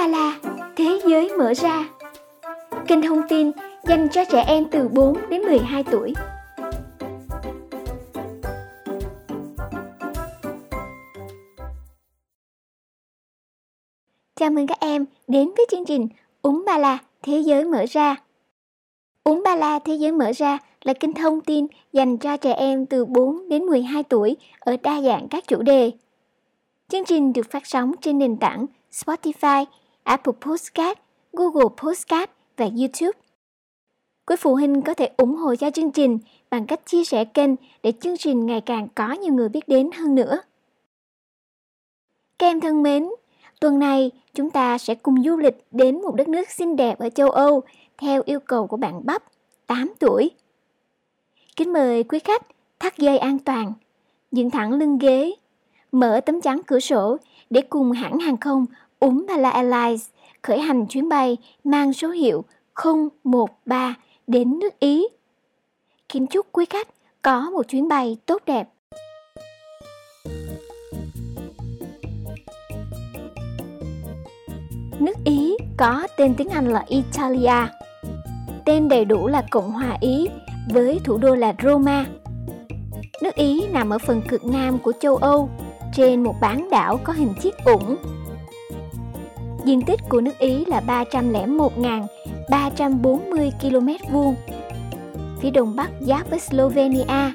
Ba La, Thế giới mở ra. Kênh thông tin dành cho trẻ em từ 4 đến 12 tuổi. Chào mừng các em đến với chương trình Uống Ba La Thế giới mở ra. Uống Ba La Thế giới mở ra là kênh thông tin dành cho trẻ em từ 4 đến 12 tuổi ở đa dạng các chủ đề. Chương trình được phát sóng trên nền tảng Spotify, Apple Podcast, Google Podcast và YouTube. Quý phụ huynh có thể ủng hộ cho chương trình bằng cách chia sẻ kênh để chương trình ngày càng có nhiều người biết đến hơn nữa. Các em thân mến, tuần này chúng ta sẽ cùng du lịch đến một đất nước xinh đẹp ở châu Âu theo yêu cầu của bạn Bắp, 8 tuổi. Kính mời quý khách thắt dây an toàn, dựng thẳng lưng ghế, mở tấm chắn cửa sổ để cùng hãng hàng không Umbala Airlines khởi hành chuyến bay mang số hiệu 013 đến nước Ý. Kính chúc quý khách có một chuyến bay tốt đẹp. Nước Ý có tên tiếng Anh là Italia. Tên đầy đủ là Cộng hòa Ý với thủ đô là Roma. Nước Ý nằm ở phần cực nam của châu Âu, trên một bán đảo có hình chiếc ủng. Diện tích của nước Ý là 301.340 km vuông. Phía đông bắc giáp với Slovenia,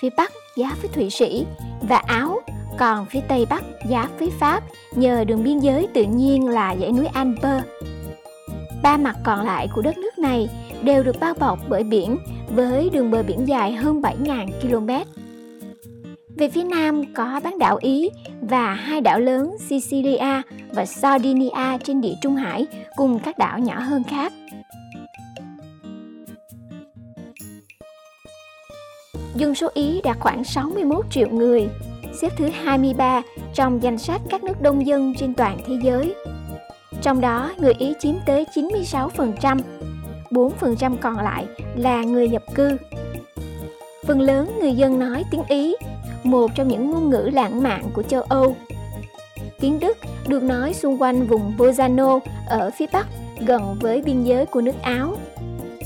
phía bắc giáp với Thụy Sĩ và Áo, còn phía tây bắc giáp với Pháp nhờ đường biên giới tự nhiên là dãy núi Alper. Ba mặt còn lại của đất nước này đều được bao bọc bởi biển với đường bờ biển dài hơn 7.000 km. Về phía nam có bán đảo Ý và hai đảo lớn Sicilia và Sardinia trên địa Trung Hải cùng các đảo nhỏ hơn khác. Dân số Ý đạt khoảng 61 triệu người, xếp thứ 23 trong danh sách các nước đông dân trên toàn thế giới. Trong đó, người Ý chiếm tới 96%, 4% còn lại là người nhập cư. Phần lớn người dân nói tiếng Ý, một trong những ngôn ngữ lãng mạn của châu Âu. Tiếng Đức được nói xung quanh vùng Bolzano ở phía bắc gần với biên giới của nước Áo.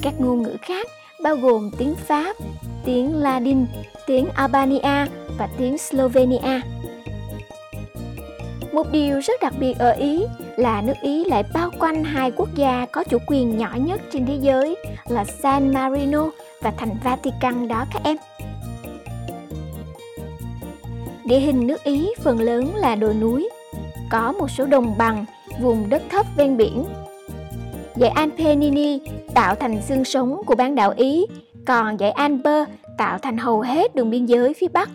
Các ngôn ngữ khác bao gồm tiếng Pháp, tiếng Latin, tiếng Albania và tiếng Slovenia. Một điều rất đặc biệt ở Ý là nước Ý lại bao quanh hai quốc gia có chủ quyền nhỏ nhất trên thế giới là San Marino và thành Vatican đó các em. Địa hình nước Ý phần lớn là đồi núi, có một số đồng bằng, vùng đất thấp ven biển. Dãy Apennine tạo thành xương sống của bán đảo Ý, còn dãy Alper tạo thành hầu hết đường biên giới phía Bắc.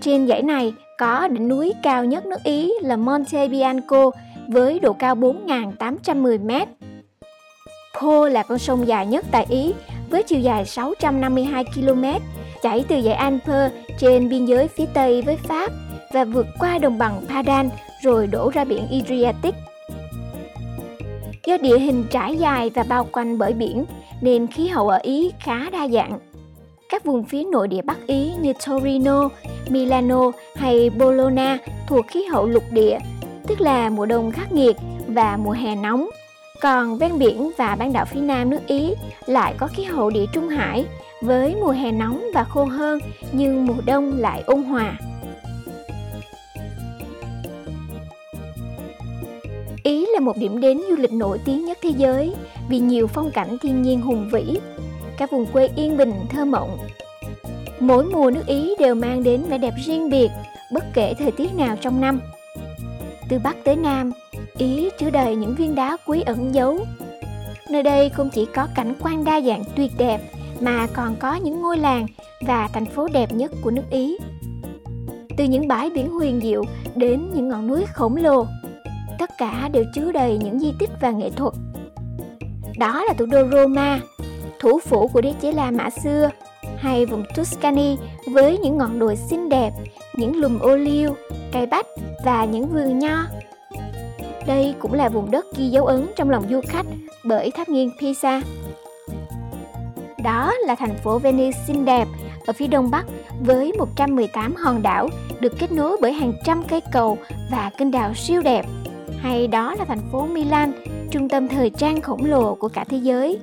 Trên dãy này có đỉnh núi cao nhất nước Ý là Monte Bianco với độ cao 4.810 m. Po là con sông dài nhất tại Ý với chiều dài 652 km, chảy từ dãy Alper trên biên giới phía Tây với Pháp và vượt qua đồng bằng Padan rồi đổ ra biển Adriatic. Do địa hình trải dài và bao quanh bởi biển nên khí hậu ở Ý khá đa dạng. Các vùng phía nội địa Bắc Ý như Torino, Milano hay Bologna thuộc khí hậu lục địa, tức là mùa đông khắc nghiệt và mùa hè nóng. Còn ven biển và bán đảo phía nam nước Ý lại có khí hậu địa Trung Hải với mùa hè nóng và khô hơn nhưng mùa đông lại ôn hòa. Ý là một điểm đến du lịch nổi tiếng nhất thế giới vì nhiều phong cảnh thiên nhiên hùng vĩ, các vùng quê yên bình thơ mộng. Mỗi mùa nước Ý đều mang đến vẻ đẹp riêng biệt, bất kể thời tiết nào trong năm. Từ Bắc tới Nam, Ý chứa đầy những viên đá quý ẩn giấu. Nơi đây không chỉ có cảnh quan đa dạng tuyệt đẹp, mà còn có những ngôi làng và thành phố đẹp nhất của nước Ý. Từ những bãi biển huyền diệu đến những ngọn núi khổng lồ, tất cả đều chứa đầy những di tích và nghệ thuật. Đó là thủ đô Roma, thủ phủ của đế chế La Mã xưa, hay vùng Tuscany với những ngọn đồi xinh đẹp, những lùm ô liu, cây bách và những vườn nho. Đây cũng là vùng đất ghi dấu ấn trong lòng du khách bởi tháp nghiêng Pisa. Đó là thành phố Venice xinh đẹp ở phía đông bắc với 118 hòn đảo được kết nối bởi hàng trăm cây cầu và kênh đào siêu đẹp hay đó là thành phố Milan, trung tâm thời trang khổng lồ của cả thế giới.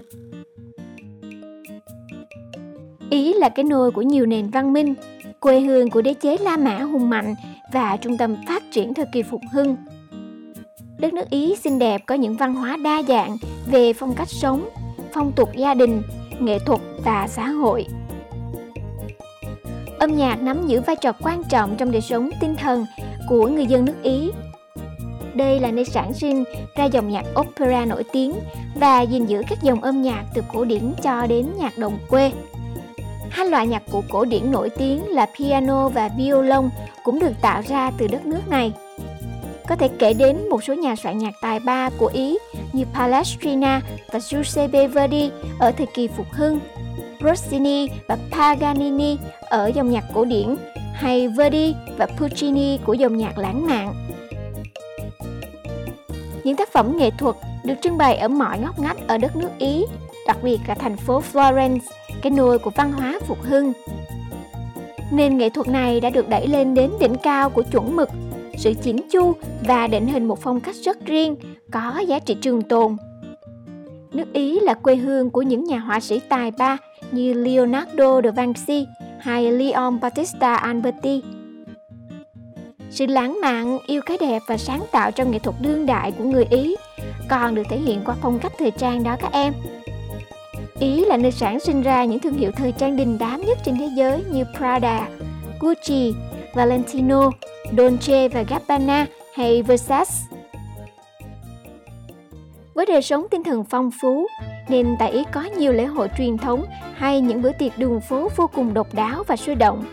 Ý là cái nôi của nhiều nền văn minh, quê hương của đế chế La Mã hùng mạnh và trung tâm phát triển thời kỳ phục hưng. Đất nước Ý xinh đẹp có những văn hóa đa dạng về phong cách sống, phong tục gia đình, nghệ thuật và xã hội. Âm nhạc nắm giữ vai trò quan trọng trong đời sống tinh thần của người dân nước Ý. Đây là nơi sản sinh ra dòng nhạc opera nổi tiếng và gìn giữ các dòng âm nhạc từ cổ điển cho đến nhạc đồng quê. Hai loại nhạc cụ cổ điển nổi tiếng là piano và violon cũng được tạo ra từ đất nước này. Có thể kể đến một số nhà soạn nhạc tài ba của Ý như Palestrina và Giuseppe Verdi ở thời kỳ phục hưng, Rossini và Paganini ở dòng nhạc cổ điển hay Verdi và Puccini của dòng nhạc lãng mạn. Những tác phẩm nghệ thuật được trưng bày ở mọi ngóc ngách ở đất nước Ý, đặc biệt là thành phố Florence, cái nôi của văn hóa phục hưng. Nền nghệ thuật này đã được đẩy lên đến đỉnh cao của chuẩn mực, sự chỉnh chu và định hình một phong cách rất riêng, có giá trị trường tồn. Nước Ý là quê hương của những nhà họa sĩ tài ba như Leonardo da Vinci hay Leon Battista Alberti. Sự lãng mạn, yêu cái đẹp và sáng tạo trong nghệ thuật đương đại của người Ý còn được thể hiện qua phong cách thời trang đó các em. Ý là nơi sản sinh ra những thương hiệu thời trang đình đám nhất trên thế giới như Prada, Gucci, Valentino, Dolce và Gabbana hay Versace. Với đời sống tinh thần phong phú, nên tại Ý có nhiều lễ hội truyền thống hay những bữa tiệc đường phố vô cùng độc đáo và sôi động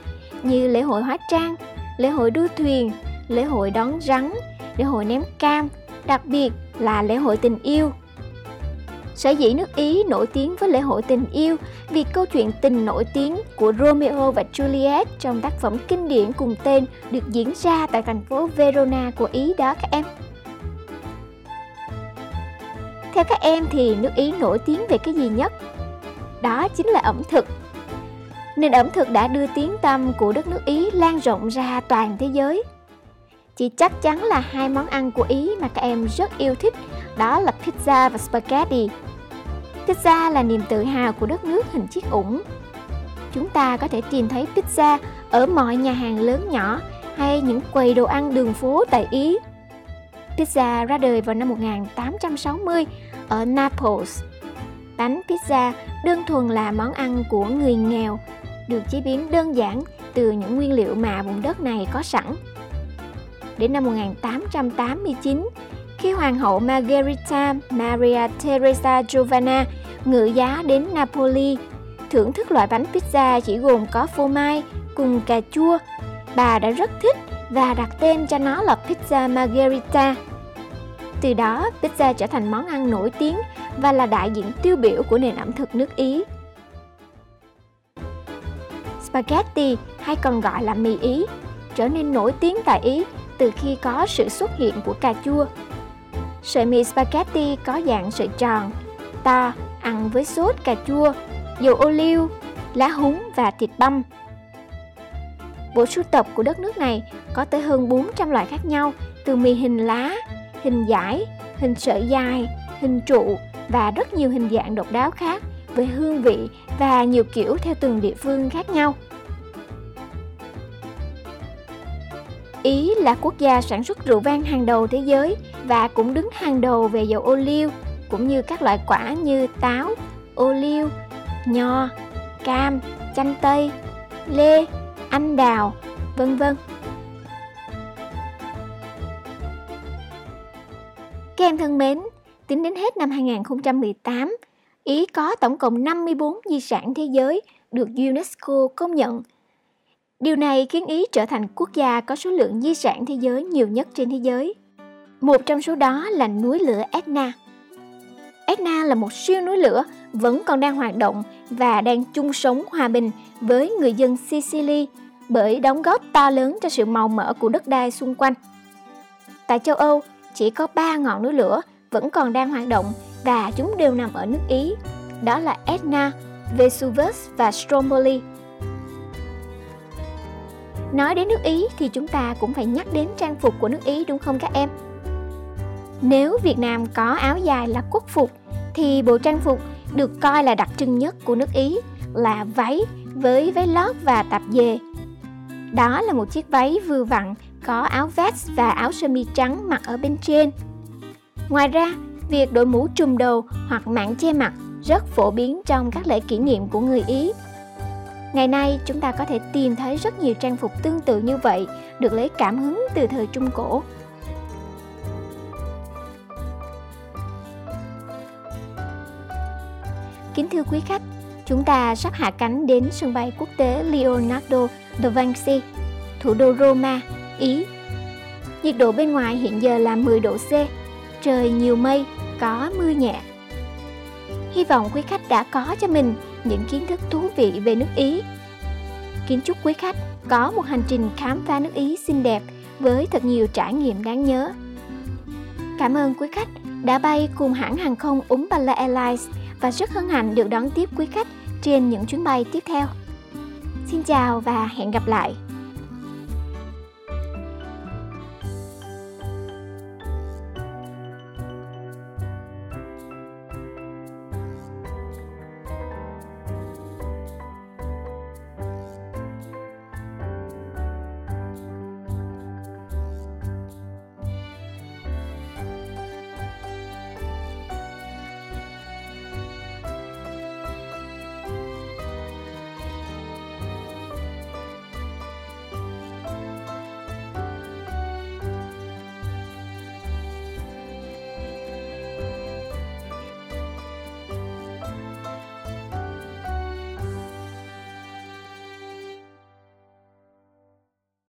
như lễ hội hóa trang, lễ hội đua thuyền, lễ hội đón rắn, lễ hội ném cam, đặc biệt là lễ hội tình yêu. Sở dĩ nước Ý nổi tiếng với lễ hội tình yêu vì câu chuyện tình nổi tiếng của Romeo và Juliet trong tác phẩm kinh điển cùng tên được diễn ra tại thành phố Verona của Ý đó các em. Theo các em thì nước Ý nổi tiếng về cái gì nhất? Đó chính là ẩm thực. Nền ẩm thực đã đưa tiếng tăm của đất nước Ý lan rộng ra toàn thế giới. Chỉ chắc chắn là hai món ăn của Ý mà các em rất yêu thích, đó là pizza và spaghetti. Pizza là niềm tự hào của đất nước hình chiếc ủng. Chúng ta có thể tìm thấy pizza ở mọi nhà hàng lớn nhỏ hay những quầy đồ ăn đường phố tại Ý. Pizza ra đời vào năm 1860 ở Naples. Bánh pizza đơn thuần là món ăn của người nghèo, được chế biến đơn giản từ những nguyên liệu mà vùng đất này có sẵn. Đến năm 1889, khi Hoàng hậu Margherita Maria Teresa Giovanna ngự giá đến Napoli, thưởng thức loại bánh pizza chỉ gồm có phô mai cùng cà chua, bà đã rất thích và đặt tên cho nó là pizza margherita. Từ đó, pizza trở thành món ăn nổi tiếng và là đại diện tiêu biểu của nền ẩm thực nước Ý. Spaghetti hay còn gọi là mì Ý trở nên nổi tiếng tại Ý từ khi có sự xuất hiện của cà chua. Sợi mì spaghetti có dạng sợi tròn, to, ăn với sốt cà chua, dầu ô liu, lá húng và thịt băm. Bộ sưu tập của đất nước này có tới hơn 400 loại khác nhau, từ mì hình lá, hình dải, hình sợi dài, hình trụ và rất nhiều hình dạng độc đáo khác với hương vị và nhiều kiểu theo từng địa phương khác nhau. Ý là quốc gia sản xuất rượu vang hàng đầu thế giới và cũng đứng hàng đầu về dầu ô liu cũng như các loại quả như táo, ô liu, nho, cam, chanh tây, lê, anh đào, vân vân. Các em thân mến, tính đến hết năm 2018, Ý có tổng cộng 54 di sản thế giới được UNESCO công nhận. Điều này khiến Ý trở thành quốc gia có số lượng di sản thế giới nhiều nhất trên thế giới. Một trong số đó là núi lửa Etna. Etna là một siêu núi lửa vẫn còn đang hoạt động và đang chung sống hòa bình với người dân Sicily bởi đóng góp to lớn cho sự màu mỡ của đất đai xung quanh. Tại châu Âu, chỉ có 3 ngọn núi lửa vẫn còn đang hoạt động và chúng đều nằm ở nước Ý. Đó là Etna, Vesuvius và Stromboli. Nói đến nước Ý thì chúng ta cũng phải nhắc đến trang phục của nước Ý đúng không các em? Nếu Việt Nam có áo dài là quốc phục thì bộ trang phục được coi là đặc trưng nhất của nước Ý là váy với váy lót và tạp dề. Đó là một chiếc váy vừa vặn có áo vest và áo sơ mi trắng mặc ở bên trên. Ngoài ra, việc đội mũ trùm đầu hoặc mạng che mặt rất phổ biến trong các lễ kỷ niệm của người Ý. Ngày nay, chúng ta có thể tìm thấy rất nhiều trang phục tương tự như vậy, được lấy cảm hứng từ thời Trung Cổ. Kính thưa quý khách, chúng ta sắp hạ cánh đến sân bay quốc tế Leonardo da Vinci, thủ đô Roma, Ý. Nhiệt độ bên ngoài hiện giờ là 10 độ C, trời nhiều mây, có mưa nhẹ. Hy vọng quý khách đã có cho mình những kiến thức thú vị về nước Ý. Kính chúc quý khách có một hành trình khám phá nước Ý xinh đẹp với thật nhiều trải nghiệm đáng nhớ. Cảm ơn quý khách đã bay cùng hãng hàng không Umbala Airlines và rất hân hạnh được đón tiếp quý khách trên những chuyến bay tiếp theo. Xin chào và hẹn gặp lại.